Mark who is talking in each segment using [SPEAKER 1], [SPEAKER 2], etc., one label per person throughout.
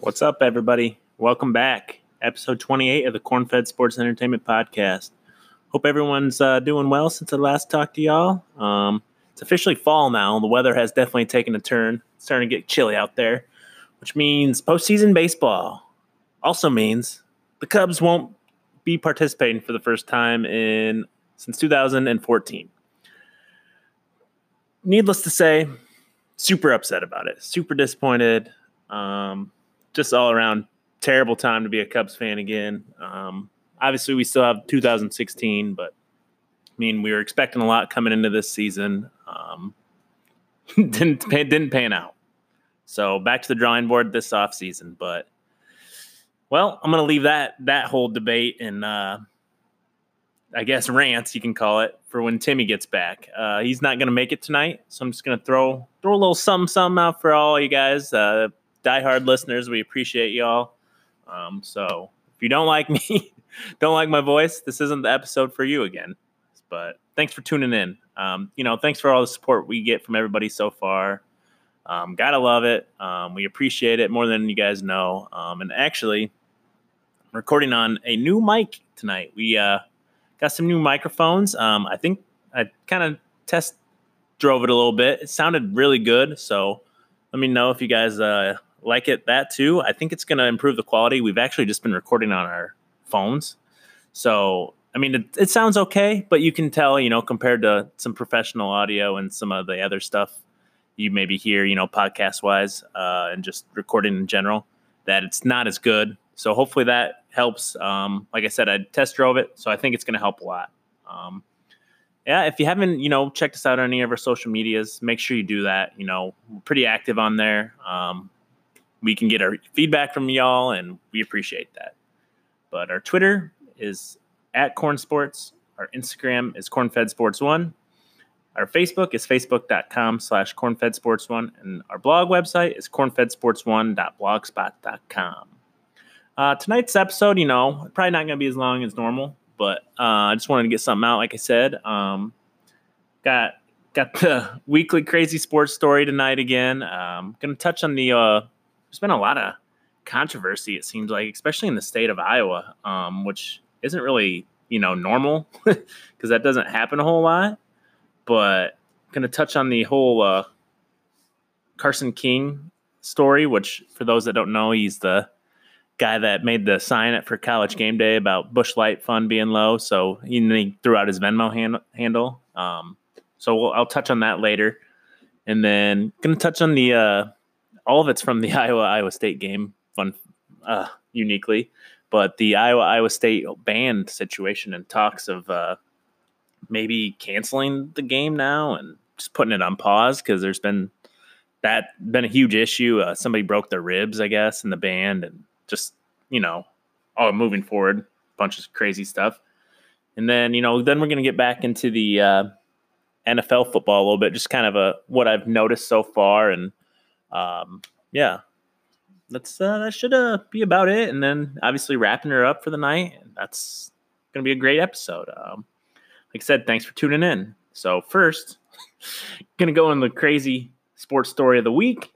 [SPEAKER 1] What's up, everybody? Welcome back. Episode 28 of the Corn-Fed Sports Entertainment Podcast. Hope everyone's uh, doing well since I last talked to y'all. Um, it's officially fall now. The weather has definitely taken a turn. It's starting to get chilly out there, which means postseason baseball. Also means the Cubs won't be participating for the first time in since 2014. Needless to say, super upset about it. Super disappointed. Um, just all around terrible time to be a Cubs fan again. Um, obviously, we still have 2016, but I mean, we were expecting a lot coming into this season. Um, didn't didn't pan out. So back to the drawing board this off season. But well, I'm going to leave that that whole debate and uh, I guess rants you can call it for when Timmy gets back. Uh, he's not going to make it tonight, so I'm just going to throw throw a little sum sum out for all you guys. Uh, diehard listeners. We appreciate y'all. Um, so if you don't like me, don't like my voice, this isn't the episode for you again. But thanks for tuning in. Um, you know, thanks for all the support we get from everybody so far. Um, gotta love it. Um, we appreciate it more than you guys know. Um, and actually, I'm recording on a new mic tonight. We uh, got some new microphones. Um, I think I kind of test drove it a little bit. It sounded really good. So let me know if you guys uh, like it that too. I think it's going to improve the quality. We've actually just been recording on our phones. So, I mean, it, it, sounds okay, but you can tell, you know, compared to some professional audio and some of the other stuff you maybe hear, you know, podcast wise uh, and just recording in general, that it's not as good. So, hopefully that helps. Um, like I said, I test drove it, so I think it's going to help a lot. Um, yeah, if you haven't, you know, checked us out on any of our social medias, make sure you do that. You know, we're pretty active on there. Um, we can get our feedback from y'all, and we appreciate that. But our Twitter is at Corn Sports. Our Instagram is Cornfed Sports One. Our Facebook is facebook.com slash cornfedsports1. And our blog website is cornfedsports1.blogspot.com. Uh, tonight's episode, you know, probably not going to be as long as normal, but uh, I just wanted to get something out. Like I said, um, got got the weekly crazy sports story tonight again. Um, going to touch on the uh, there's been a lot of controversy, it seems like, especially in the state of Iowa, um, which isn't really, you know, normal because that doesn't happen a whole lot. But I'm going to touch on the whole uh, Carson King story, which for those that don't know, he's the guy that made the sign up for college game day about Busch Light fund being low. So he, he threw out his Venmo hand, handle. Um, so we'll, I'll touch on that later. And then going to touch on the uh, all of it's from the Iowa Iowa State game, fun, uh, uniquely, but the Iowa Iowa State band situation and talks of uh, maybe canceling the game now and just putting it on pause because there's been that been a huge issue. Uh, somebody broke their ribs, I guess, in the band, and just you know, all moving forward, bunch of crazy stuff. And then you know, then we're gonna get back into the uh, NFL football a little bit, just kind of a what I've noticed so far and um, yeah, that's uh, that should uh, be about it. And then obviously wrapping her up for the night. That's gonna be a great episode. Um, like I said, thanks for tuning in. So first, gonna go in the crazy sports story of the week.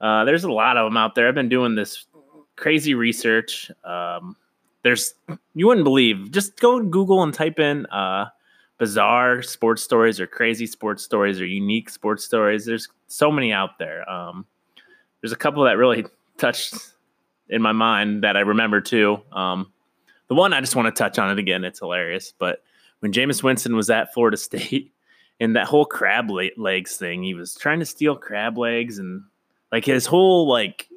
[SPEAKER 1] Uh, there's a lot of them out there. I've been doing this crazy research. Um, there's you wouldn't believe. Just go Google and type in uh, bizarre sports stories or crazy sports stories or unique sports stories. There's so many out there. Um, there's a couple that really touched in my mind that I remember too. Um, the one I just want to touch on it again. It's hilarious. But when Jameis Winston was at Florida State and that whole crab legs thing, he was trying to steal crab legs and like his whole like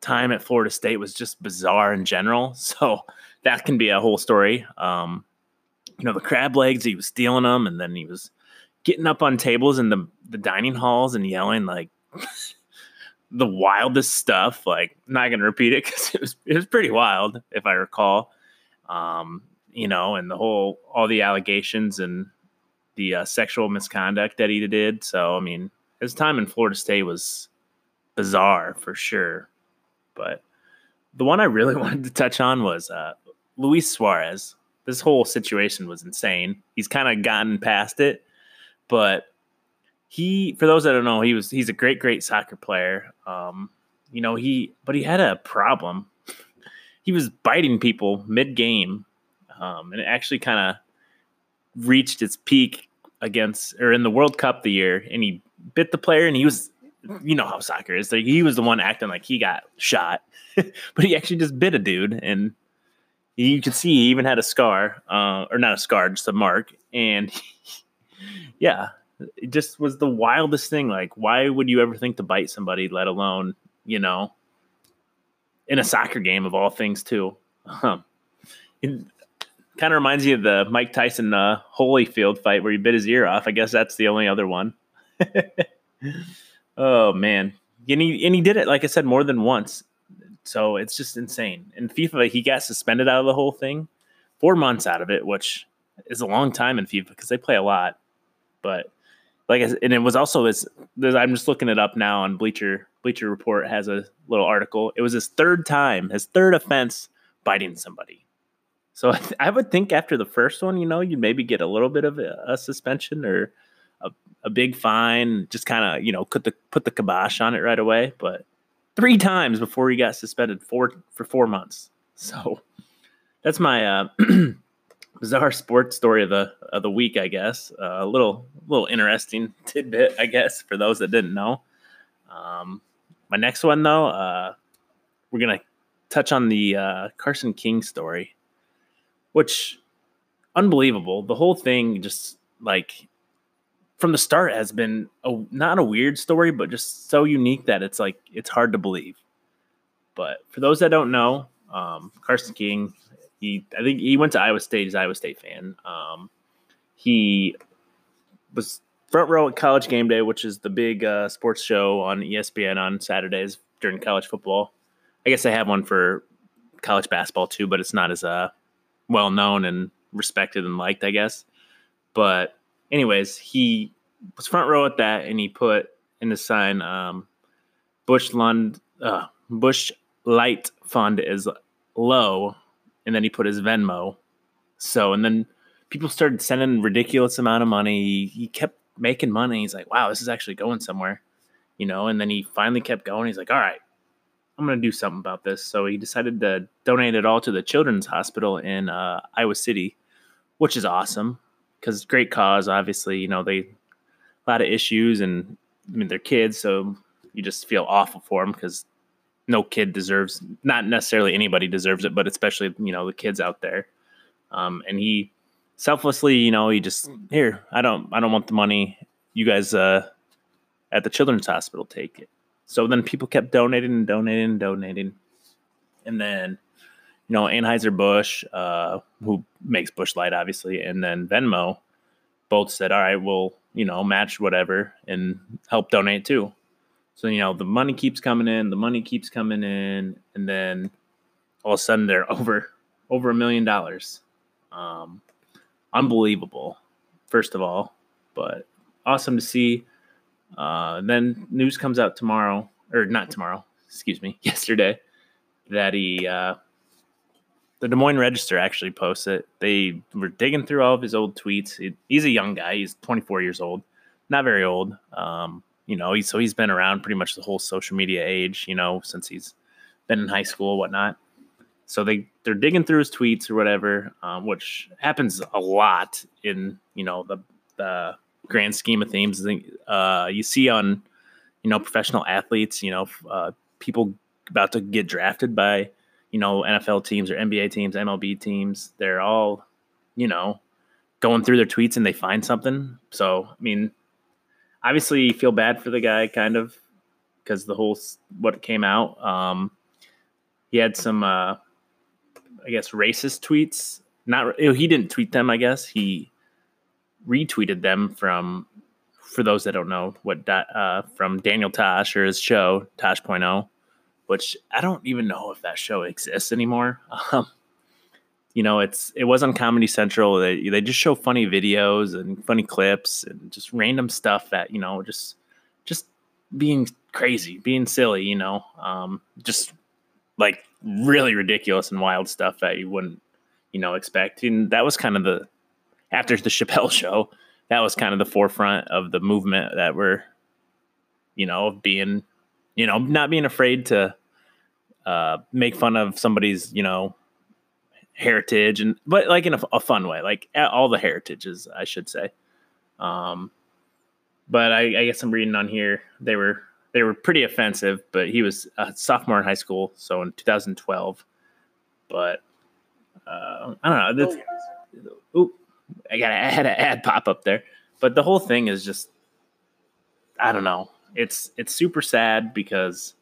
[SPEAKER 1] time at Florida State was just bizarre in general. So that can be a whole story. Um, you know, the crab legs, he was stealing them and then he was getting up on tables in the, the dining halls and yelling like the wildest stuff. Like, I'm not going to repeat it because it was, it was pretty wild, if I recall. Um, you know, and the whole, all the allegations and the uh, sexual misconduct that he did. So, I mean, his time in Florida State was bizarre for sure. But the one I really wanted to touch on was uh, Luis Suarez this whole situation was insane. He's kind of gotten past it, but he, for those that don't know, he was he's a great, great soccer player. Um, you know, he, but he had a problem. He was biting people mid game. Um, and it actually kind of reached its peak against, or in the World Cup the year. And he bit the player and he was, you know how soccer is. Like he was the one acting like he got shot, but he actually just bit a dude. And you could see he even had a scar, uh, or not a scar, just a mark. And yeah, it just was the wildest thing. Like, why would you ever think to bite somebody, let alone, you know, in a soccer game of all things, too? Um, it kind of reminds you of the Mike Tyson uh, Holyfield fight where he bit his ear off. I guess that's the only other one. oh man, and he and he did it like I said more than once. So it's just insane. In FIFA, he got suspended out of the whole thing, four months out of it, which is a long time in FIFA because they play a lot. But like, and it was also this. I'm just looking it up now on Bleacher. Bleacher Report has a little article. It was his third time, his third offense biting somebody. So I would think after the first one, you know, you'd maybe get a little bit of a, a suspension or a, a big fine, just kind of, you know, put the put the kibosh on it right away. But three times before he got suspended four for four months. So that's my uh, bizarre sports story of the of the week, I guess. Uh, a little little interesting tidbit, I guess, for those that didn't know. Um, my next one, though, uh, we're gonna touch on the uh, Carson King story, which unbelievable. The whole thing, just like from the start, has been a, not a weird story, but just so unique that it's like it's hard to believe. But for those that don't know, um, Carson King he, I think he went to Iowa State. He's Iowa State fan. Um, he was front row at College Game Day, which is the big uh, sports show on ESPN on Saturdays during college football. I guess they have one for college basketball too, but it's not as uh, well known and respected and liked, I guess. But anyways, he was front row at that, and he put in the sign um, Bush Lund uh, Busch Light Fund is low and then he put his Venmo. So, and then people started sending ridiculous amount of money. He kept making money. He's like, wow, this is actually going somewhere, you know. And then he finally kept going. He's like, all right, I'm going to do something about this. So he decided to donate it all to the Children's Hospital in uh, Iowa City, which is awesome because great cause. Obviously, you know they a lot of issues, and I mean they're kids, so you just feel awful for them because no kid deserves not necessarily anybody deserves it but especially you know the kids out there. Um, and he selflessly you know he just here i don't i don't want the money. You guys uh, at the children's hospital take it. So then people kept donating and donating and donating. And then you know anheuser-busch uh, who makes Busch Light obviously and then venmo both said all right we'll you know match whatever and help donate too so, you know, the money keeps coming in, the money keeps coming in, and then all of a sudden they're over over a million dollars. Um, unbelievable, first of all, but awesome to see. Uh, then news comes out tomorrow, or not tomorrow, excuse me, yesterday, that he, uh, the Des Moines Register actually posts it. They were digging through all of his old tweets. He, he's a young guy. He's 24 years old, not very old. Um, you know, he, so he's been around pretty much the whole social media age, you know, since he's been in high school, whatnot. So they they're digging through his tweets or whatever, um, which happens a lot in you know the the grand scheme of things. Uh, you see on you know professional athletes, you know, uh, people about to get drafted by you know NFL teams or NBA teams, MLB teams. They're all you know going through their tweets and they find something. So I mean, obviously you feel bad for the guy kind of because the whole what came out um he had some uh i guess racist tweets not he didn't tweet them i guess he retweeted them from for those that don't know what uh from daniel tosh or his show tosh.0 which i don't even know if that show exists anymore um you know, it's it was on Comedy Central. They they just show funny videos and funny clips and just random stuff that you know just just being crazy, being silly. You know, um, just like really ridiculous and wild stuff that you wouldn't you know expect. And that was kind of the after the Chappelle show. That was kind of the forefront of the movement that we're you know being you know, not being afraid to uh, make fun of somebody's, you know, heritage and but like in a, a fun way, like all the heritages, I should say. Um, but I, I guess I'm reading on here they were they were pretty offensive. But he was a sophomore in high school, so in 2012. But uh, I don't know. That's, oop, I got I had an ad pop up there. But the whole thing is just I don't know. It's it's super sad because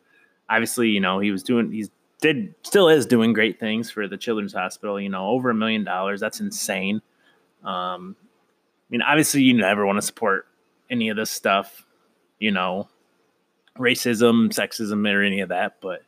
[SPEAKER 1] obviously, you know, he was doing he's did still is doing great things for the children's hospital, you know, over a million dollars. That's insane. Um I mean, obviously you never want to support any of this stuff, you know, racism, sexism, or any of that, but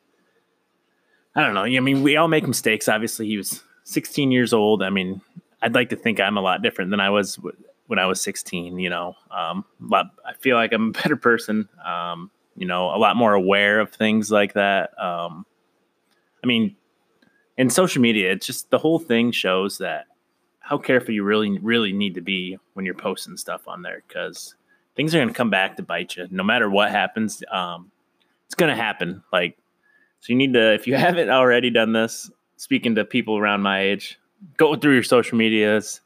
[SPEAKER 1] I don't know. I mean, we all make mistakes. Obviously, he was 16 years old. I mean, I'd like to think I'm a lot different than I was when I was 16. You know, um, lot, I feel like I'm a better person. Um, you know, a lot more aware of things like that. Um, I mean, in social media, it's just the whole thing shows that how careful you really, really need to be when you're posting stuff on there because things are going to come back to bite you no matter what happens. Um, it's going to happen. Like, so you need to, if you haven't already done this, speaking to people around my age, go through your social medias,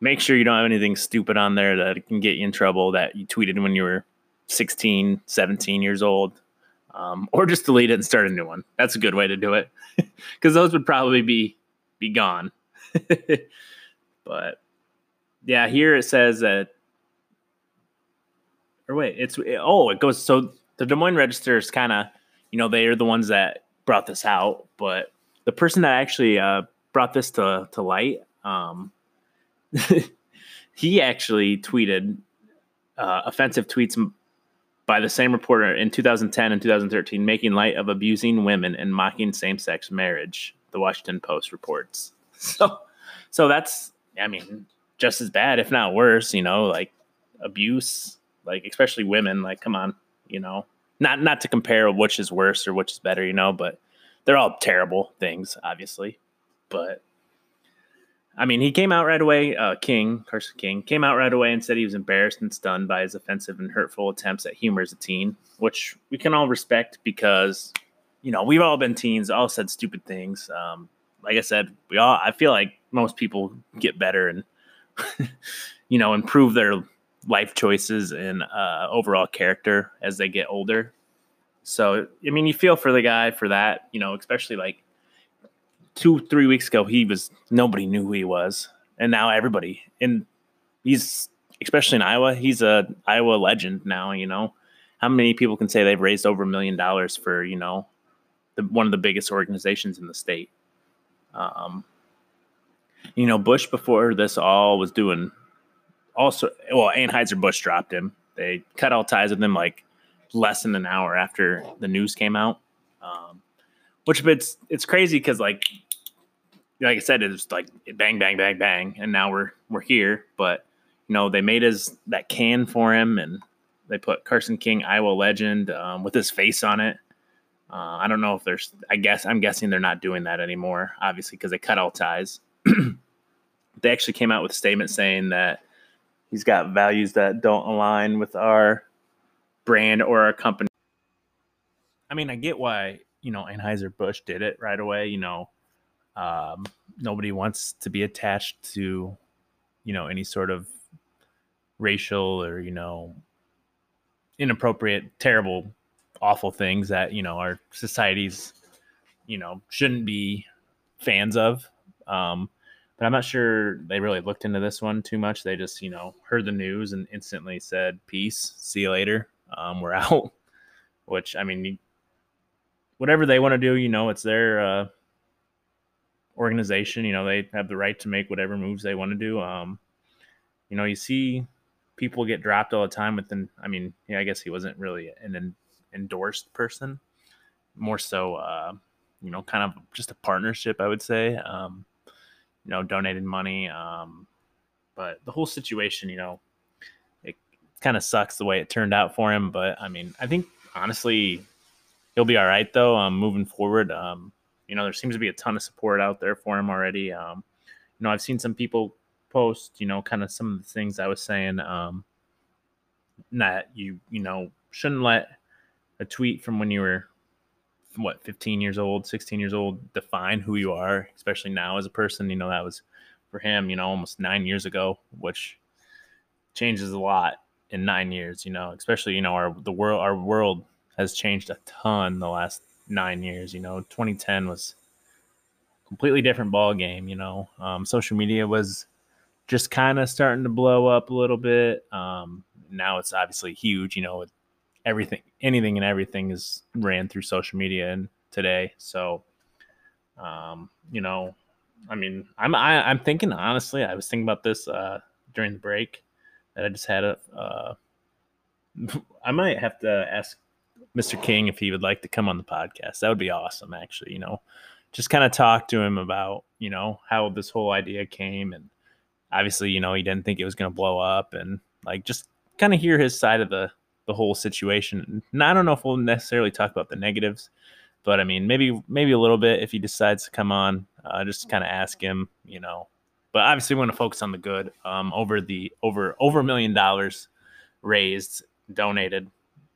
[SPEAKER 1] make sure you don't have anything stupid on there that can get you in trouble that you tweeted when you were 16, 17 years old. Um, or just delete it and start a new one. That's a good way to do it because those would probably be be gone. but yeah, here it says that. Or wait, it's oh, it goes so the Des Moines Register is kind of you know they are the ones that brought this out, but the person that actually uh, brought this to to light um, he actually tweeted uh, offensive tweets by the same reporter in 2010 and 2013, making light of abusing women and mocking same-sex marriage. The Washington Post reports. So, so that's I mean just as bad, if not worse. You know, like abuse, like especially women. Like, come on, you know, not not to compare which is worse or which is better. You know, but they're all terrible things, obviously. But I mean, he came out right away. Uh, King, Carson King, came out right away and said he was embarrassed and stunned by his offensive and hurtful attempts at humor as a teen, which we can all respect because, you know, we've all been teens, all said stupid things. Um, like I said, we all. I feel like most people get better and, you know, improve their life choices and uh, overall character as they get older. So, I mean, you feel for the guy for that, you know, especially like two, three weeks ago, he was nobody knew who he was, and now everybody. And he's especially in Iowa, he's a Iowa legend now. You know, how many people can say they've raised over a million dollars for you know, the, one of the biggest organizations in the state. Um, you know, Busch before this all was doing also well, Anheuser Busch dropped him. They cut all ties with him like less than an hour after the news came out. Um, which it's it's crazy because like like I said, it was like bang, bang, bang, bang, and now we're we're here. But you know, they made his that can for him, and they put Carson King, Iowa legend, um, with his face on it. Uh, I don't know if there's. I guess I'm guessing they're not doing that anymore, obviously, because they cut all ties. they actually came out with a statement saying that he's got values that don't align with our brand or our company. I mean, I get why you know Anheuser Busch did it right away. You know, um, nobody wants to be attached to, you know, any sort of racial or you know inappropriate, terrible, awful things that you know our societies, you know, shouldn't be fans of. Um, but I'm not sure they really looked into this one too much. They just, you know, heard the news and instantly said, "Peace, see you later, um, we're out." Which I mean, whatever they want to do, you know, it's their uh, organization. You know, they have the right to make whatever moves they want to do. Um, you know, you see people get dropped all the time within, I mean, yeah, I guess he wasn't really an endorsed person, more so, uh, you know, kind of just a partnership, I would say. Um, you know, donating money. Um, but the whole situation, you know, it kind of sucks the way it turned out for him. But I mean, I think honestly, he'll be all right though. Um, moving forward, um, you know, there seems to be a ton of support out there for him already. Um, you know, I've seen some people post, you know, kind of some of the things I was saying. Um, that you, you know, shouldn't let a tweet from when you were what 15 years old 16 years old define who you are especially now as a person you know that was for him you know almost nine years ago which changes a lot in nine years you know especially you know our the world our world has changed a ton the last nine years you know 2010 was completely different ball game you know um, social media was just kind of starting to blow up a little bit um, now it's obviously huge you know everything, anything and everything is ran through social media and today. So, um, you know, I mean, I'm I, am i am thinking honestly. I was thinking about this uh, during the break that I just had. A, uh, I might have to ask Mr. King if he would like to come on the podcast. That would be awesome, actually. You know, just kind of talk to him about you know how this whole idea came, and obviously, you know, he didn't think it was going to blow up, and like just kind of hear his side of the the whole situation. And I don't know if we'll necessarily talk about the negatives, but I mean, maybe maybe a little bit if he decides to come on, uh, just kind of ask him, you know. But obviously, we want to focus on the good. Um, over the over over a million dollars raised, donated.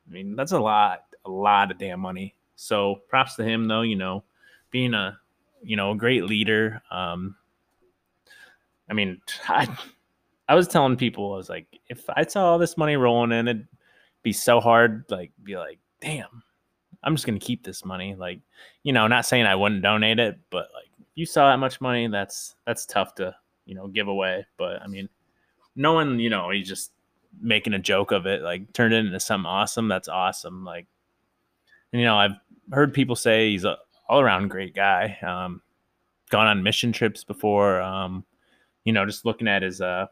[SPEAKER 1] I mean, that's a lot, a lot of damn money. So props to him, though. You know, being a you know a great leader. Um, I mean, I, I was telling people, I was like, if I saw all this money rolling in, it'd be so hard, like be like, damn, I'm just gonna keep this money. Like, you know, not saying I wouldn't donate it, but like if you saw that much money, that's that's tough to, you know, give away. But I mean, no one, you know, he just making a joke of it, like turned it into something awesome. That's awesome. Like, and you know, I've heard people say he's a all around great guy. Um, gone on mission trips before. Um, you know, just looking at his uh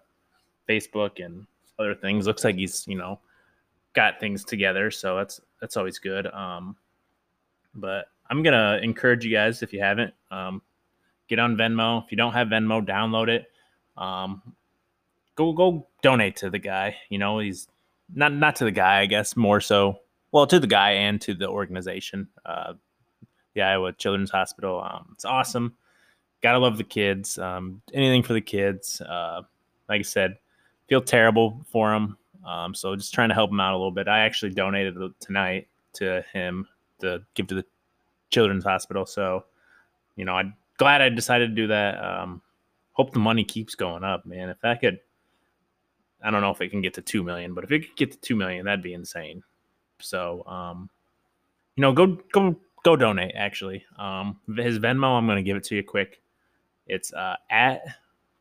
[SPEAKER 1] Facebook and other things, looks like he's, you know, got things together, so that's that's always good. Um, but I'm gonna encourage you guys if you haven't, um, get on Venmo. If you don't have Venmo, download it. Um, go go donate to the guy. You know, he's not not to the guy, I guess, more so. Well, to the guy and to the organization, uh, the Iowa Children's Hospital. Um, it's awesome. Gotta love the kids. Um, anything for the kids. Uh, like I said, feel terrible for them. Um, so just trying to help him out a little bit. I actually donated tonight to him to give to the children's hospital. So, you know, I'm glad I decided to do that. Um, hope the money keeps going up, man. If that could, I don't know if it can get to two million, but if it could get to two million, that'd be insane. So, um, you know, go go go donate. Actually, um, his Venmo, I'm gonna give it to you quick. It's uh, at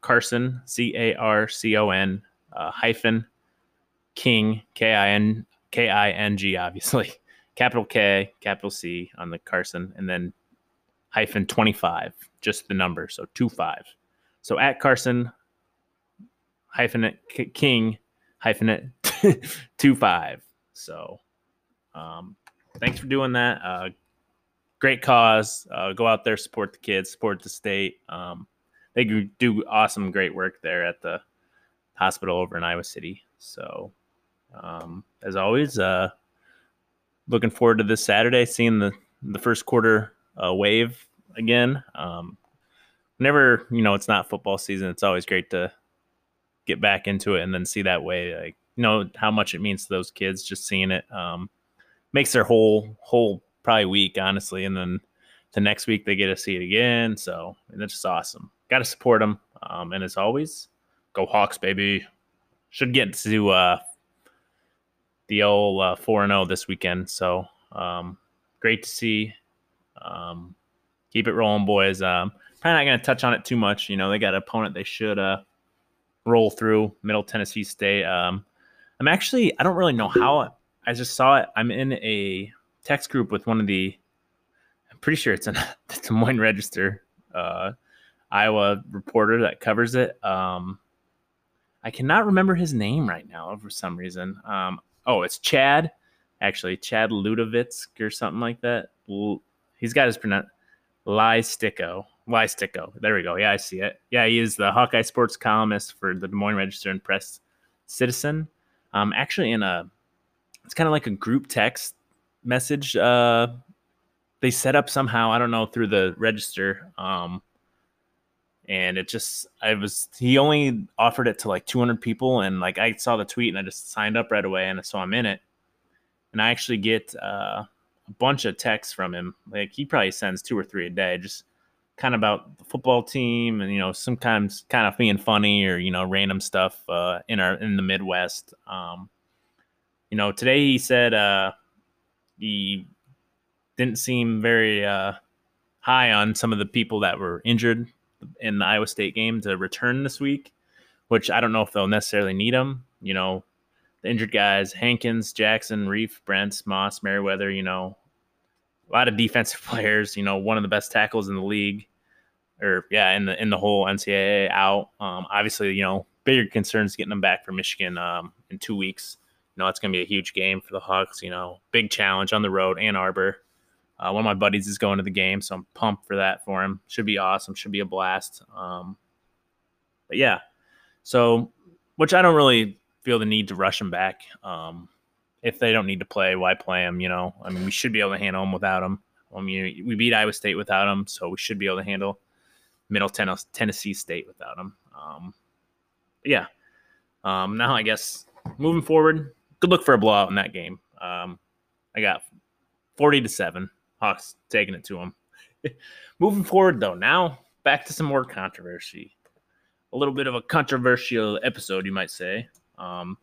[SPEAKER 1] Carson C A R C O N uh, hyphen King, K I N K I N G, obviously, capital K, capital C on the Carson, and then hyphen 25, just the number. So 2 5. So at Carson, hyphen it, King, hyphen it 2 5. So um, thanks for doing that. Uh, great cause. Uh, go out there, support the kids, support the state. Um, they do awesome, great work there at the hospital over in Iowa City. So um, as always, uh, looking forward to this Saturday, seeing the the first quarter uh, wave again. Um, whenever you know it's not football season, it's always great to get back into it and then see that way. Like know how much it means to those kids just seeing it um, makes their whole whole probably week honestly, and then the next week they get to see it again. So that's just awesome. Got to support them. Um, and as always, go Hawks, baby. Should get to uh, the old uh, four and zero oh this weekend. So um, great to see. Um, keep it rolling, boys. Um, probably not going to touch on it too much. You know, they got an opponent they should uh, roll through. Middle Tennessee State. Um, I'm actually I don't really know how. I just saw it. I'm in a text group with one of the. I'm pretty sure it's an the Des Moines Register, uh, Iowa reporter that covers it. Um, I cannot remember his name right now for some reason. Um, oh, it's Chad, actually Chad Ludovitz or something like that. He's got his pronoun Leistikow. Leistikow. There we go. Yeah, I see it. Yeah, he is the Hawkeye sports columnist for the Des Moines Register and Press Citizen. Um, actually, in a, it's kind of like a group text message. Uh, they set up somehow. I don't know through the Register. Um, and it just I was he only offered it to like 200 people and like I saw the tweet and I just signed up right away and so I'm in it and I actually get uh, a bunch of texts from him. Like he probably sends two or three a day, just kind of about the football team and you know sometimes kind of being funny or you know random stuff uh, in our in the Midwest. Um, you know, today he said uh, he didn't seem very uh, high on some of the people that were injured in the Iowa State game to return this week, which I don't know if they'll necessarily need them. You know, the injured guys, Hankins, Jackson, Reiff, Brents, Moss, Merriweather, you know, a lot of defensive players, you know, one of the best tackles in the league or yeah, in the in the whole NCAA out. Um, obviously, you know, bigger concerns getting them back for Michigan um, in two weeks. You know, it's going to be a huge game for the Hawks. You know, big challenge on the road, Ann Arbor. Uh, one of my buddies is going to the game, so I'm pumped for that for him. Should be awesome. Should be a blast. Um, but yeah, so which I don't really feel the need to rush him back. Um, if they don't need to play, why play them? You know, I mean, we should be able to handle them without them. I mean, we beat Iowa State without them, so we should be able to handle Middle Tennessee State without them. Um, yeah. Um, now I guess moving forward, good look for a blowout in that game. Um, I got forty to seven. Hawks taking it to them. moving forward though, now back to some more controversy. A little bit of a controversial episode, you might say. Um,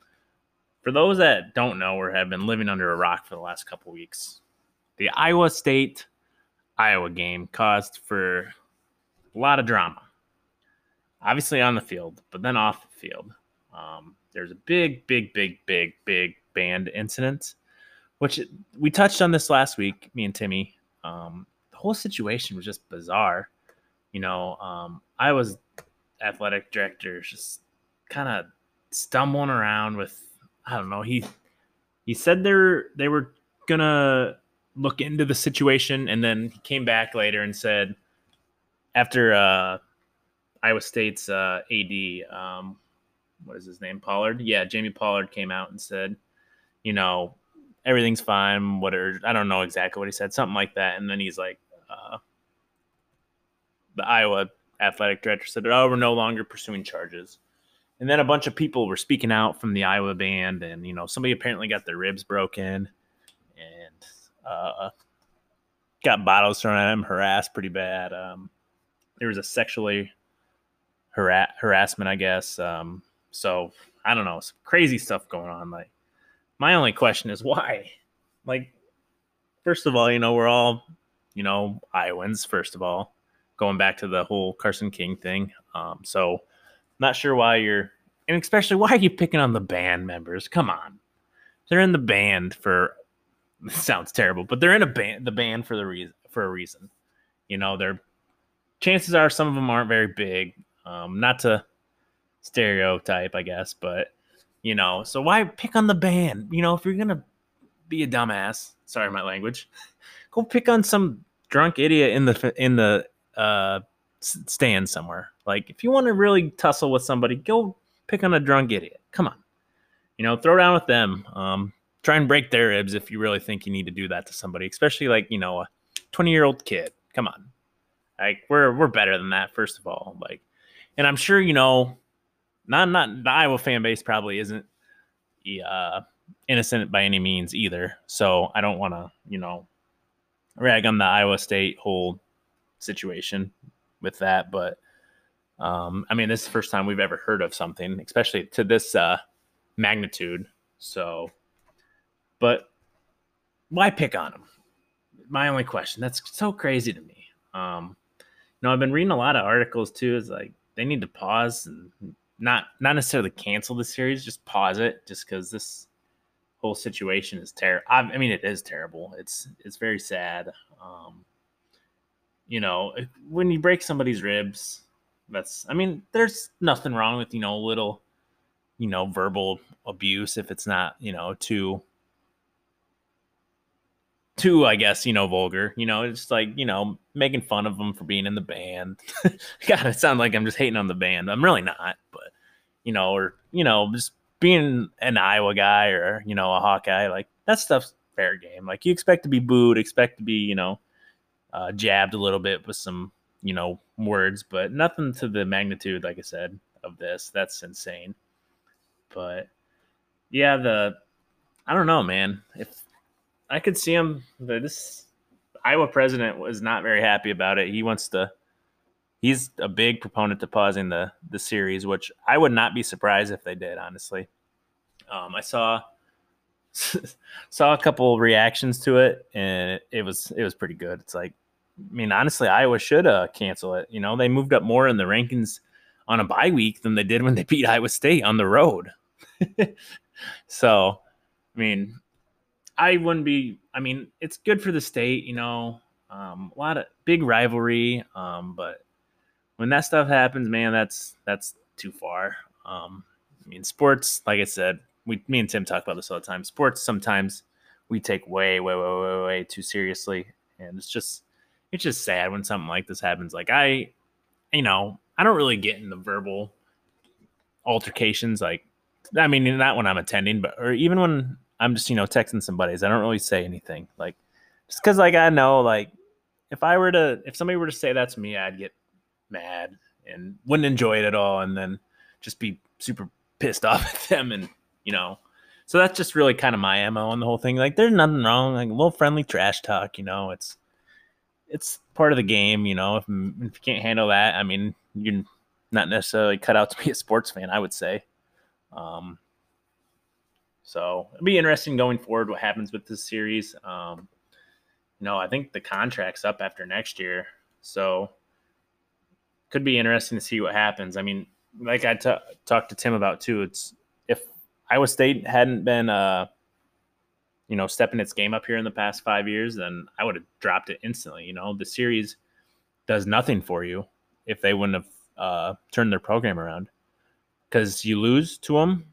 [SPEAKER 1] for those that don't know or have been living under a rock for the last couple weeks, the Iowa State Iowa game caused for a lot of drama. Obviously on the field, but then off the field. Um, there's a big, big, big, big, big band incident, which we touched on this last week, me and Timmy. Um, the whole situation was just bizarre. You know, um, I was athletic director, just kind of stumbling around with I don't know. He he said they're they were gonna look into the situation, and then he came back later and said after uh, Iowa State's uh, AD, um, what is his name, Pollard? Yeah, Jamie Pollard came out and said, you know, everything's fine. Whatever. I don't know exactly what he said, something like that. And then he's like, uh, the Iowa athletic director said, "Oh, we're no longer pursuing charges." And then a bunch of people were speaking out from the Iowa band, and you know, somebody apparently got their ribs broken, and uh, got bottles thrown at him, harassed pretty bad. Um, there was a sexually harass- harassment, I guess. Um, so I don't know, some crazy stuff going on. Like, my only question is why? Like, first of all, you know, we're all, you know, Iowans. First of all, going back to the whole Carson King thing. Um, so not sure why you're, and especially why are you picking on the band members? Come on, they're in the band for. sounds terrible, but they're in a band, the band for the reason for a reason. You know, they're chances are some of them aren't very big. Um, not to stereotype, I guess, but you know, so why pick on the band? You know, if you're gonna be a dumbass, sorry my language, go pick on some drunk idiot in the in the uh, stand somewhere. Like if you want to really tussle with somebody, go pick on a drunk idiot. Come on, you know, throw down with them. Um, try and break their ribs if you really think you need to do that to somebody, especially like you know a twenty year old kid. Come on, like we're we're better than that, first of all. Like, and I'm sure you know, not not the Iowa fan base probably isn't uh, innocent by any means either. So I don't want to you know rag on the Iowa State whole situation with that, but um, I mean, this is the first time we've ever heard of something, especially to this uh, magnitude. So, but why pick on them? My only question. That's so crazy to me. Um, you know, I've been reading a lot of articles too. Is like they need to pause and not not necessarily cancel the series, just pause it, just because this whole situation is terrible. I mean, it is terrible. It's it's very sad. Um, you know, when you break somebody's ribs, that's. I mean, there's nothing wrong with you know a little, you know, verbal abuse if it's not you know too too, I guess, you know, vulgar. You know, it's like, you know, making fun of them for being in the band. God, it sounds like I'm just hating on the band. I'm really not, but you know, or you know, just being an Iowa guy or you know a Hawkeye, like that stuff's fair game. Like you expect to be booed, expect to be, you know, uh, jabbed a little bit with some, you know, words, but nothing to the magnitude, like I said, of this. That's insane. But yeah, the I don't know, man. If I could see him. This Iowa president was not very happy about it. He wants to. He's a big proponent to pausing the the series, which I would not be surprised if they did. Honestly, um, I saw saw a couple reactions to it, and it, it, was it was pretty good. It's like, I mean, honestly, Iowa should uh, cancel it. You know, they moved up more in the rankings on a bye week than they did when they beat Iowa State on the road. so, I mean, I wouldn't be. I mean, it's good for the state, you know. Um, a lot of big rivalry, um, but when that stuff happens, man, that's that's too far. Um, I mean, sports, like I said, we, me and Tim talk about this all the time. Sports sometimes we take way, way, way, way, way too seriously, and it's just, it's just sad when something like this happens. Like I, you know, I don't really get in the verbal altercations. Like, I mean, not when I'm attending, but or even when I'm just, you know, texting some buddies. I don't really say anything. Like, just because, like, I know, like, if I were to, if somebody were to say that to me, I'd get mad and wouldn't enjoy it at all, and then just be super pissed off at them and you know. So that's just really kind of my mo on the whole thing. Like, there's nothing wrong. Like a little friendly trash talk, you know. It's it's part of the game, you know. If, if you can't handle that, I mean, you're not necessarily cut out to be a sports fan. I would say. Um, so it'll be interesting going forward what happens with this series. Um, you know, I think the contract's up after next year, so could be interesting to see what happens. I mean, like I t- talked to Tim about too. It's if Iowa State hadn't been, uh, you know, stepping its game up here in the past five years, then I would have dropped it instantly. You know, the series does nothing for you if they wouldn't have uh, turned their program around because you lose to them,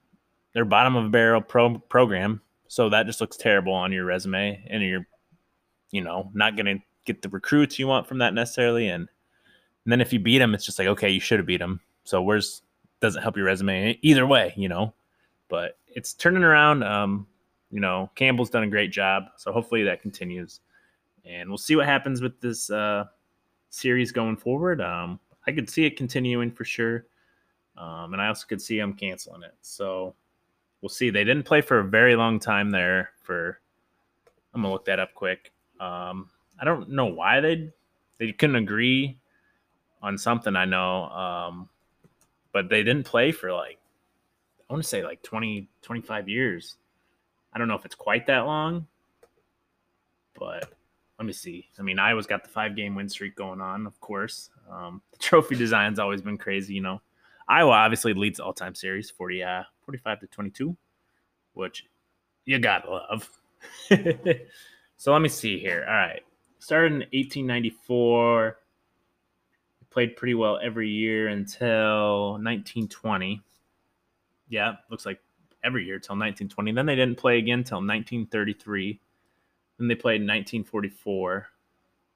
[SPEAKER 1] they're bottom of barrel pro- program, so that just looks terrible on your resume, and you're, you know, not going to get the recruits you want from that necessarily. And, and then if you beat them, it's just like okay, you should have beat them. So where's doesn't help your resume either way, you know but it's turning around. Um, you know, Campbell's done a great job, so hopefully that continues, and we'll see what happens with this uh, series going forward. Um, I could see it continuing for sure, um, and I also could see them canceling it. So we'll see. They didn't play for a very long time there. For I'm gonna look that up quick. Um, I don't know why they they couldn't agree on something. I know, um, but they didn't play for like I want to say like 20, 25 years. I don't know if it's quite that long, but let me see. I mean, Iowa's got the five game win streak going on, of course. Um, the trophy design's always been crazy, you know. Iowa obviously leads all time series 40, uh, 45 to 22, which you gotta love. so let me see here. All right. Started in 1894. Played pretty well every year until 1920 yeah, looks like every year till 1920. Then they didn't play again till 1933. Then they played in 1944 or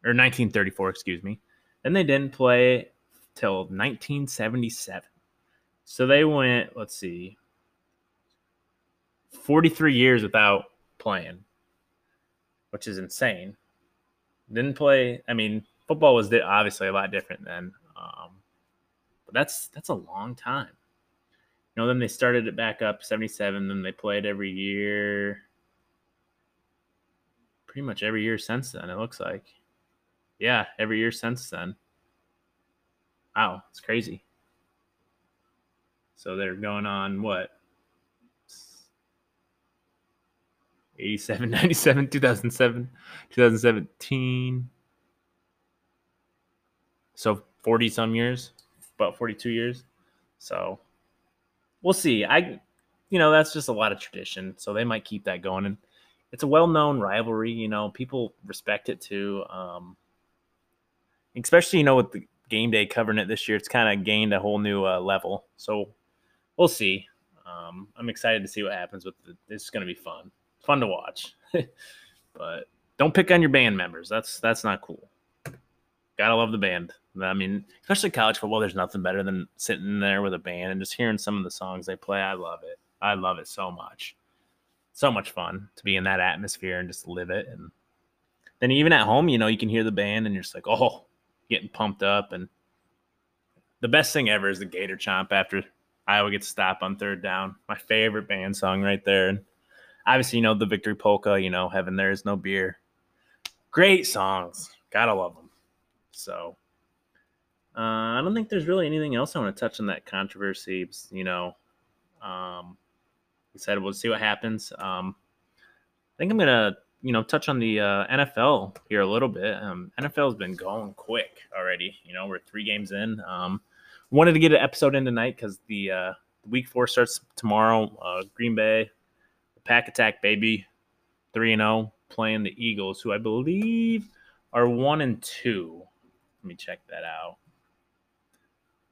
[SPEAKER 1] 1934, excuse me. Then they didn't play till 1977. So they went, let's see, 43 years without playing, which is insane. Didn't play. I mean, football was obviously a lot different then, um, but that's that's a long time know, then they started it back up 77, then they played every year. Pretty much every year since then, it looks like. Yeah, every year since then. Wow, it's crazy. So they're going on what? 87, 97, 2007, 2017. So 40 some years, about 42 years. So we'll see. I, you know, that's just a lot of tradition, so they might keep that going. And it's a well-known rivalry. You know, people respect it too. Um, especially you know with the game day covering it this year, it's kind of gained a whole new uh, level. So we'll see. Um, I'm excited to see what happens with the, It's going to be fun, fun to watch. but don't pick on your band members. That's that's not cool. Gotta love the band. I mean, especially college football, there's nothing better than sitting there with a band and just hearing some of the songs they play. I love it. I love it so much. So much fun to be in that atmosphere and just live it. And then even at home, you know, you can hear the band and you're just like, oh, getting pumped up. And the best thing ever is the Gator Chomp after Iowa gets stopped on third down. My favorite band song right there. And obviously, you know, the victory polka, you know, heaven there is no beer. Great songs. Gotta love them. So, uh, I don't think there's really anything else I want to touch on that controversy. You know, um, we said we'll see what happens. Um, I think I'm gonna, you know, touch on the uh, NFL here a little bit. Um, NFL's been going quick already. You know, we're three games in. Um, wanted to get an episode in tonight because the uh, week four starts tomorrow. Uh, Green Bay, the Pack Attack, baby, three and zero, oh, playing the Eagles, who I believe are one and two. Let me check that out.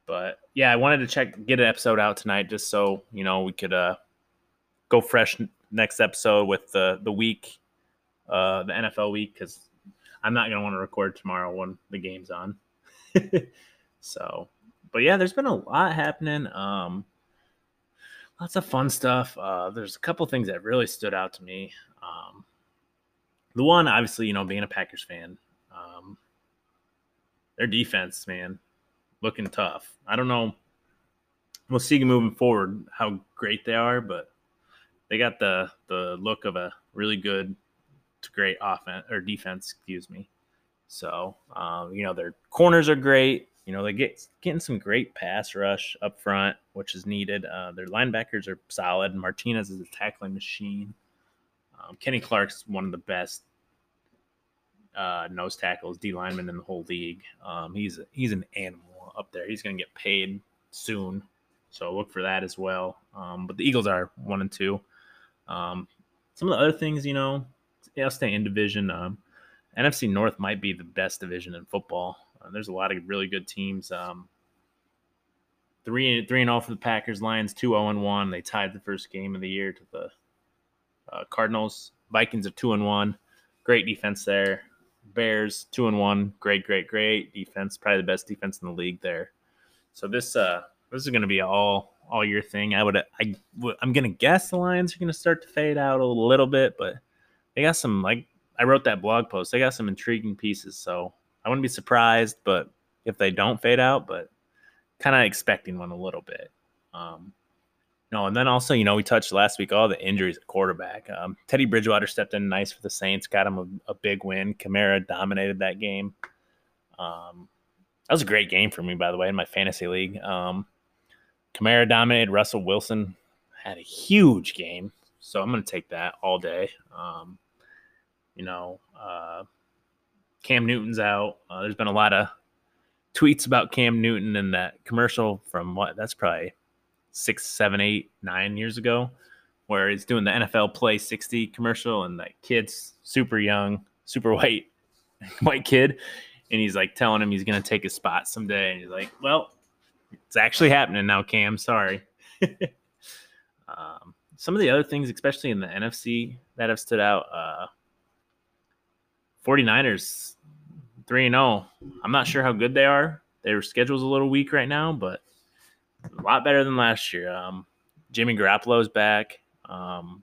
[SPEAKER 1] But yeah, I wanted to check get an episode out tonight just so you know we could uh, go fresh next episode with the the week, uh, the NFL week because I'm not gonna want to record tomorrow when the game's on. so, but yeah, there's been a lot happening. Um, lots of fun stuff. Uh, there's a couple things that really stood out to me. Um, the one, obviously, you know, being a Packers fan, um, their defense, man, looking tough. I don't know. We'll see moving forward how great they are, but they got the the look of a really good to great offense or defense, excuse me. So, um, you know, their corners are great. You know, they get getting some great pass rush up front, which is needed. Uh, their linebackers are solid. Martinez is a tackling machine. Um, Kenny Clark's one of the best uh, nose tackles, D lineman in the whole league. Um, he's he's an animal up there. He's going to get paid soon, so look for that as well. Um, but the Eagles are one and two. Um, some of the other things, you know, I'll stay in division. Um, NFC North might be the best division in football. Uh, there's a lot of really good teams. Um, three three and all for the Packers. Lions two zero oh and one. They tied the first game of the year to the uh, Cardinals. Vikings are two and one. Great defense there. Bears two and one. Great, great, great defense. Probably the best defense in the league there. So this uh this is going to be all all year thing. I would I I'm going to guess the Lions are going to start to fade out a little bit, but they got some like I wrote that blog post. They got some intriguing pieces, so I wouldn't be surprised, but if they don't fade out, but kind of expecting one a little bit. Um, no, and then also, you know, we touched last week all the injuries at quarterback. Um, Teddy Bridgewater stepped in nice for the Saints, got him a, a big win. Kamara dominated that game. Um, that was a great game for me, by the way, in my fantasy league. Um, Kamara dominated. Russell Wilson had a huge game, so I'm going to take that all day. Um, you know, uh, Cam Newton's out. Uh, there's been a lot of tweets about Cam Newton and that commercial from what? That's probably six, seven, eight, nine years ago, where he's doing the NFL Play 60 commercial, and that kid's super young, super white, white kid, and he's like telling him he's gonna take his spot someday, and he's like, "Well, it's actually happening now, Cam. Sorry." um, some of the other things, especially in the NFC, that have stood out. Uh, 49ers 3 0. I'm not sure how good they are. Their schedule's a little weak right now, but a lot better than last year. Um, Jimmy Garoppolo's back. Um,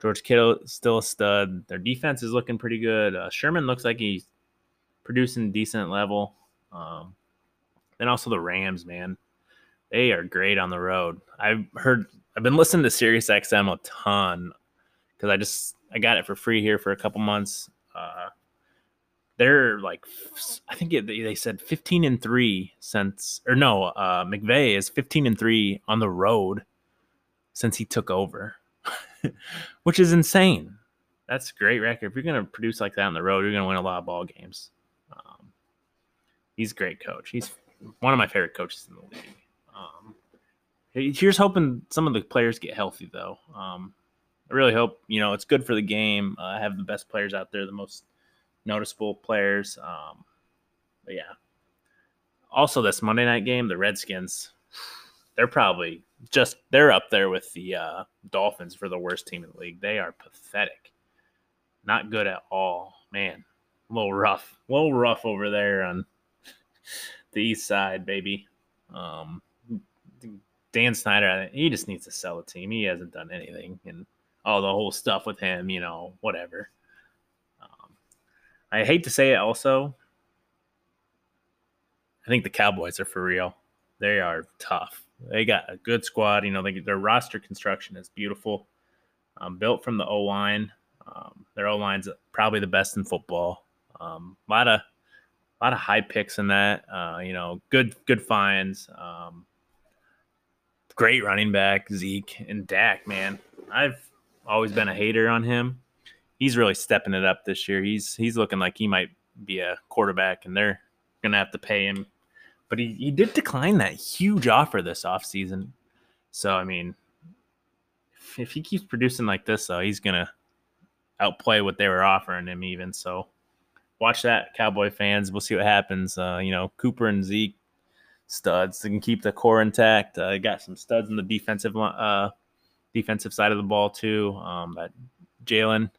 [SPEAKER 1] George Kittle still a stud. Their defense is looking pretty good. Uh, Sherman looks like he's producing decent level. Um, then also the Rams, man, they are great on the road. I've heard, I've been listening to Sirius XM a ton because I just I got it for free here for a couple months. Uh, they're like I think it, they said 15 and 3 since or no, uh McVay is 15 and 3 on the road since he took over. Which is insane. That's a great record. If you're going to produce like that on the road, you're going to win a lot of ball games. Um, he's a great coach. He's one of my favorite coaches in the league. Um, here's hoping some of the players get healthy though. Um, I really hope, you know, it's good for the game. Uh, have the best players out there, the most noticeable players. Um, but yeah. Also, this Monday night game, the Redskins, they're probably just they're up there with the uh, Dolphins for the worst team in the league. They are pathetic, not good at all. Man, a little rough, a little rough over there on the east side, baby. Um, Dan Snyder, he just needs to sell the team. He hasn't done anything, and all the whole stuff with him, you know, whatever. I hate to say it also. I think the Cowboys are for real. They are tough. They got a good squad. You know, they, their roster construction is beautiful. um, built from the O line. Um, their O line's probably the best in football. Um, a lot of a lot of high picks in that. Uh, you know, good good finds. Um, great running back Zeke and Dak. Man, I've always been a hater on him. He's really stepping it up this year. He's he's looking like he might be a quarterback, and they're gonna have to pay him. But he, he did decline that huge offer this offseason. So I mean, if, if he keeps producing like this, though, he's gonna outplay what they were offering him even. So watch that, Cowboy fans. We'll see what happens. Uh, you know, Cooper and Zeke studs. They can keep the core intact. Uh, got some studs in the defensive uh, defensive side of the ball too. Um, but Jaylon,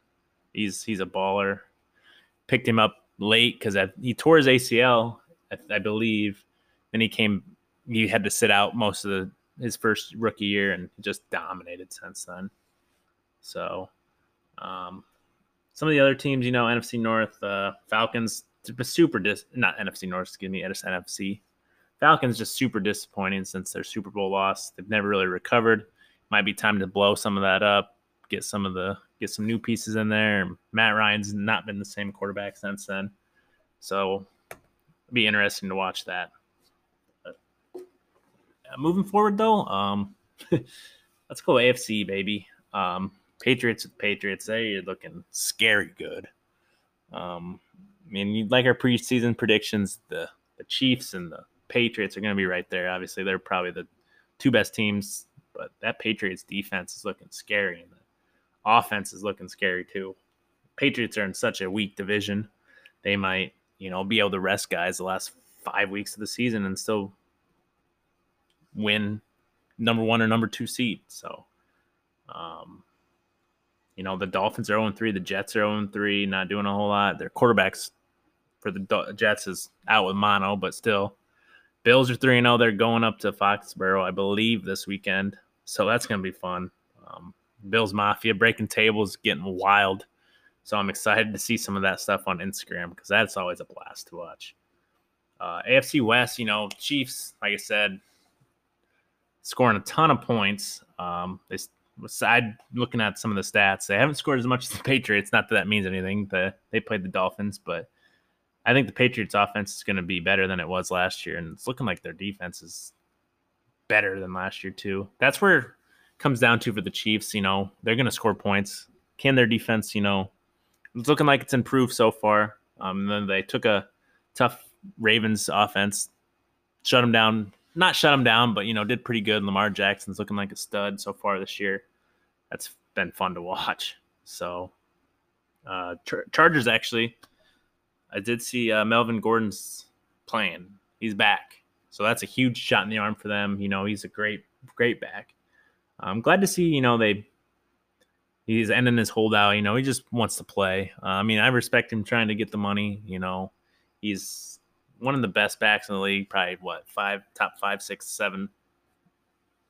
[SPEAKER 1] he's he's a baller. Picked him up late because he tore his ACL, I, I, believe. Then he came. He had to sit out most of the his first rookie year and just dominated since then. So, um, some of the other teams, you know, NFC North, uh, Falcons, super dis not NFC North, excuse me, just NFC. Falcons just super disappointing since their Super Bowl loss. They've never really recovered. Might be time to blow some of that up, get some of the get some new pieces in there. Matt Ryan's not been the same quarterback since then, so it'll be interesting to watch that. But, uh, moving forward, though, um, let's go AFC, baby. Um, Patriots Patriots, they're looking scary good. Um, I mean, like our preseason predictions, the the Chiefs and the Patriots are going to be right there. Obviously, they're probably the two best teams, but that Patriots defense is looking scary, and offense is looking scary too. Patriots are in such a weak division; they might, you know, be able to rest guys the last five weeks of the season and still win number one or number two seed. So, um, you know, the Dolphins are 0 3, the Jets are 0 3, not doing a whole lot. Their quarterbacks for the Jets is out with mono, but still Bills are 3 0. They're going up to Foxborough, I believe, this weekend. So that's going to be fun. Um, Bills Mafia breaking tables, getting wild. So I'm excited to see some of that stuff on Instagram because that's always a blast to watch. Uh, AFC West, you know, Chiefs, like I said, scoring a ton of points. Um, they aside looking at some of the stats, they haven't scored as much as the Patriots. Not that that means anything. The, they played the Dolphins, but I think the Patriots offense is going to be better than it was last year, and it's looking like their defense is better than last year too. That's where comes down to for the Chiefs. You know, they're going to score points. Can their defense? You know, it's looking like it's improved so far. Um, then they took a tough Ravens offense, shut them down. Not shut them down, but you know, did pretty good. Lamar Jackson's looking like a stud so far this year. That's been fun to watch. So, uh, Char- Chargers actually I did see uh, Melvin Gordon's playing. He's back, so that's a huge shot in the arm for them. You know, he's a great, great back. I'm glad to see. You know, they he's ending his holdout. You know, he just wants to play. Uh, I mean, I respect him trying to get the money. You know, he's one of the best backs in the league. Probably what five, top five, six, seven,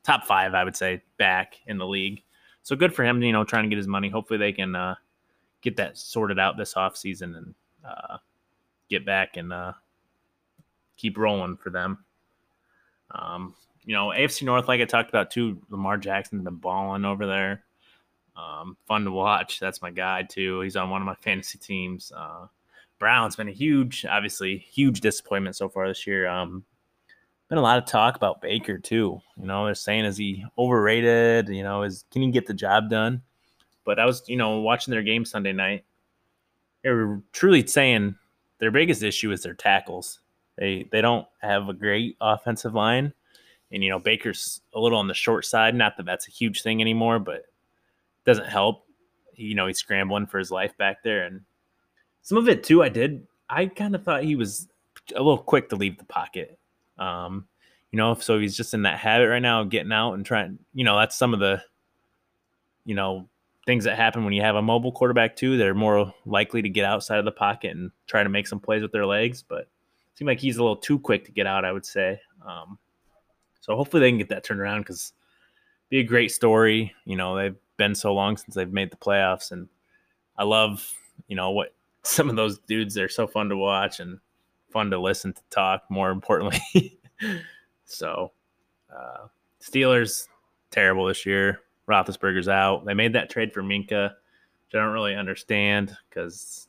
[SPEAKER 1] top five, I would say, back in the league. So good for him. You know, trying to get his money. Hopefully, they can uh, get that sorted out this off season and uh, get back and uh, keep rolling for them. Um, you know, AFC North, like I talked about too, Lamar Jackson's been balling over there. Um, fun to watch. That's my guy too. He's on one of my fantasy teams. Uh, Brown's been a huge, obviously, huge disappointment so far this year. Um, been a lot of talk about Baker too. You know, they're saying is he overrated? You know, is can he get the job done? But I was, you know, watching their game Sunday night. They were truly saying their biggest issue is their tackles. They they don't have a great offensive line, and you know Baker's a little on the short side. Not that that's a huge thing anymore, but doesn't help. You know he's scrambling for his life back there, and some of it too. I did. I kind of thought he was a little quick to leave the pocket. Um, you know, so he's just in that habit right now of getting out and trying. You know, that's some of the you know things that happen when you have a mobile quarterback too. They're more likely to get outside of the pocket and try to make some plays with their legs. But it seemed like he's a little too quick to get out. I would say. Um, so hopefully they can get that turned around because be a great story. You know, they've been so long since they've made the playoffs, and I love you know what some of those dudes. They're so fun to watch and fun to listen to talk. More importantly, so uh, Steelers terrible this year. Roethlisberger's out. They made that trade for Minkah, which I don't really understand because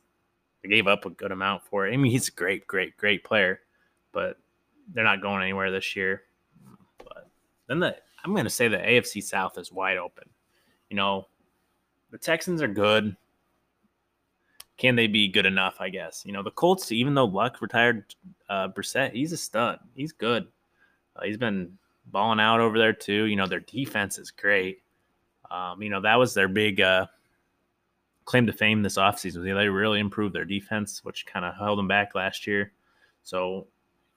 [SPEAKER 1] they gave up a good amount for it. I mean, he's a great, great, great player, but they're not going anywhere this year. Then the I'm going to say the AFC South is wide open. You know, the Texans are good. Can they be good enough? I guess. You know, the Colts, even though Luck retired uh, Brissett, he's a stud. He's good. Uh, he's been balling out over there too. You know, their defense is great. Um, you know, that was their big uh, claim to fame this offseason. They really improved their defense, which kind of held them back last year. So,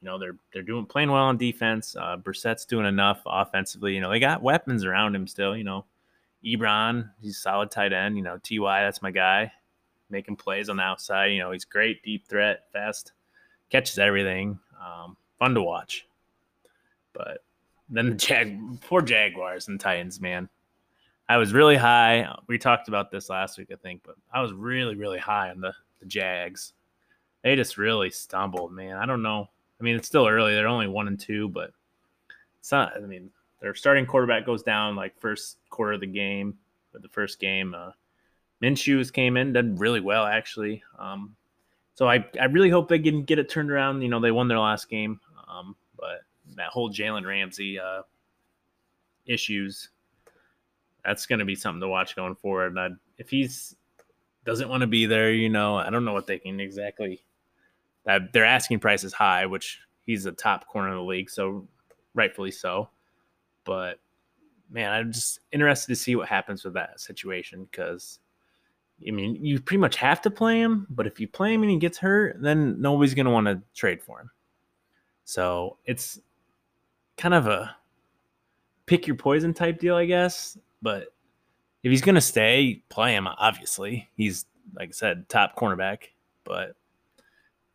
[SPEAKER 1] you know, they're they're doing playing well on defense. Uh, Brissett's doing enough offensively. You know, they got weapons around him still. You know, Ebron, he's solid tight end. You know, Ty, that's my guy, making plays on the outside. You know, he's great, deep threat, fast, catches everything. Um, fun to watch. But then the Jag, poor Jaguars and Titans, man. I was really high. We talked about this last week, I think, but I was really, really high on the, the Jags. They just really stumbled, man. I don't know. I mean, it's still early. They're only one and two, but it's not. I mean, their starting quarterback goes down like first quarter of the game, but the first game, uh, Minshew's came in, did really well actually. Um, so I, I really hope they can get it turned around. You know, they won their last game, um, but that whole Jalen Ramsey uh, issues that's going to be something to watch going forward. And if he's doesn't want to be there, you know, I don't know what they can exactly. That their asking price is high, which he's a top corner of the league, so rightfully so. But man, I'm just interested to see what happens with that situation because. I mean, you pretty much have to play him, but if you play him and he gets hurt, then nobody's going to want to trade for him. So it's kind of a pick your poison type deal, I guess. But if he's going to stay, play him, obviously. He's, like I said, top cornerback. But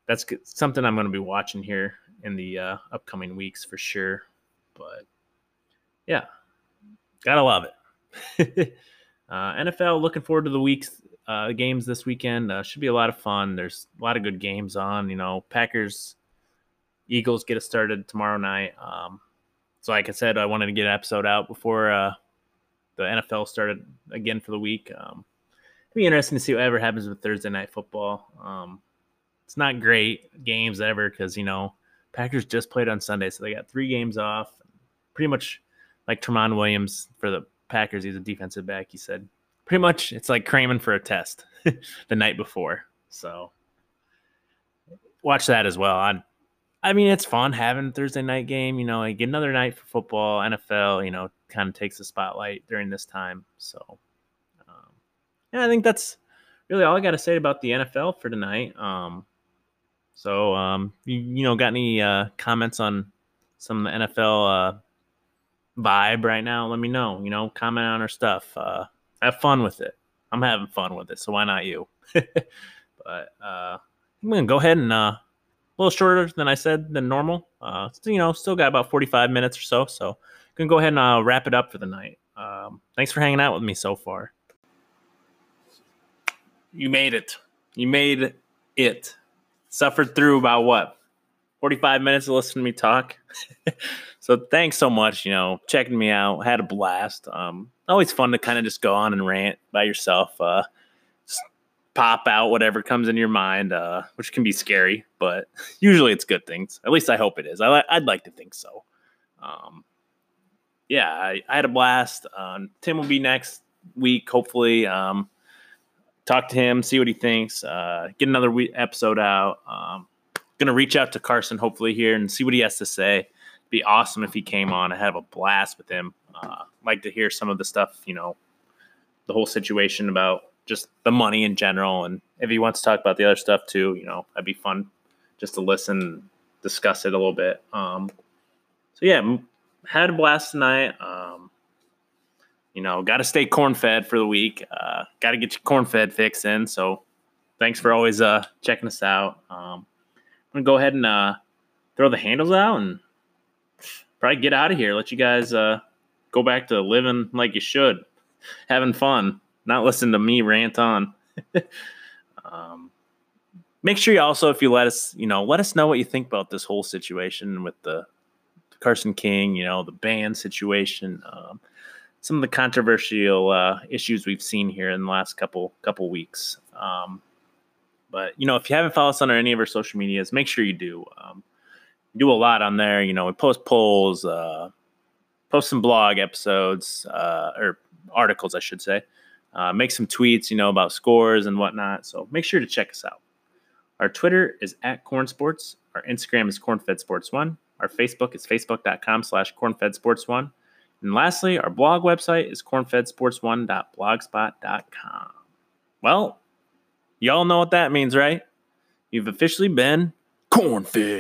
[SPEAKER 1] that's something I'm going to be watching here in the uh, upcoming weeks for sure. But yeah, gotta love it. uh, NFL, looking forward to the weeks, uh, games this weekend. Uh, should be a lot of fun. There's a lot of good games on. You know, Packers, Eagles get us started tomorrow night. Um, so, like I said, I wanted to get an episode out before uh, the NFL started again for the week. Um, it'd be interesting to see whatever happens with Thursday night football. Um, it's not great games ever because you know Packers just played on Sunday, so they got three games off. Pretty much like Tramon Williams for the Packers. He's a defensive back. He said pretty much it's like cramming for a test the night before. So watch that as well. I I mean, it's fun having Thursday night game. You know, like get another night for football, NFL. You know, kind of takes the spotlight during this time. So, um, yeah, I think that's really all I got to say about the NFL for tonight. Um, so, um, you, you know, got any uh, comments on some of the NFL uh, vibe right now? Let me know. You know, comment on our stuff. Uh, have fun with it. I'm having fun with it, so why not you? but uh, I'm gonna go ahead and uh, a little shorter than I said than normal. Uh, you know, still got about 45 minutes or so. So, gonna go ahead and uh, wrap it up for the night. Um, thanks for hanging out with me so far. You made it. You made it. Suffered through about what 45 minutes of listening to me talk. so thanks so much. You know, checking me out. Had a blast. Um, always fun to kind of just go on and rant by yourself. Uh, pop out whatever comes in your mind, uh, which can be scary, but usually it's good things. At least I hope it is. I, would like to think so. Um, yeah, I, I, had a blast. Um, Tim will be next week, hopefully. Um, talk to him, see what he thinks, uh, get another episode out. Um, gonna reach out to Carson hopefully here and see what he has to say. It'd be awesome if he came on. I have a blast with him. Uh, like to hear some of the stuff, you know, the whole situation about just the money in general. And if he wants to talk about the other stuff too, you know, that'd be fun just to listen, discuss it a little bit. Um, so yeah, had a blast tonight. Um, you know, got to stay corn fed for the week. Uh, got to get your corn fed fix in. So thanks for always uh, checking us out. Um, I'm gonna go ahead and uh, throw the handles out and probably get out of here. Let you guys uh, go back to living like you should, having fun not listen to me rant on. um, make sure you also, if you let us, you know, let us know what you think about this whole situation with the Carson King, you know, the band situation. Um, some of the controversial uh, issues we've seen here in the last couple couple weeks. Um, but you know, if you haven't followed us on any of our social medias, make sure you do. Um, do a lot on there. You know, we post polls, uh, post some blog episodes uh, or articles, I should say. Uh, make some tweets, you know, about scores and whatnot. So make sure to check us out. Our Twitter is at Corn Sports. Our Instagram is Cornfed Sports One. Our Facebook is facebook.com slash cornfed sports one. And lastly, our blog website is cornfedsports1.blogspot.com. Well, y'all know what that means, right? You've officially been cornfed.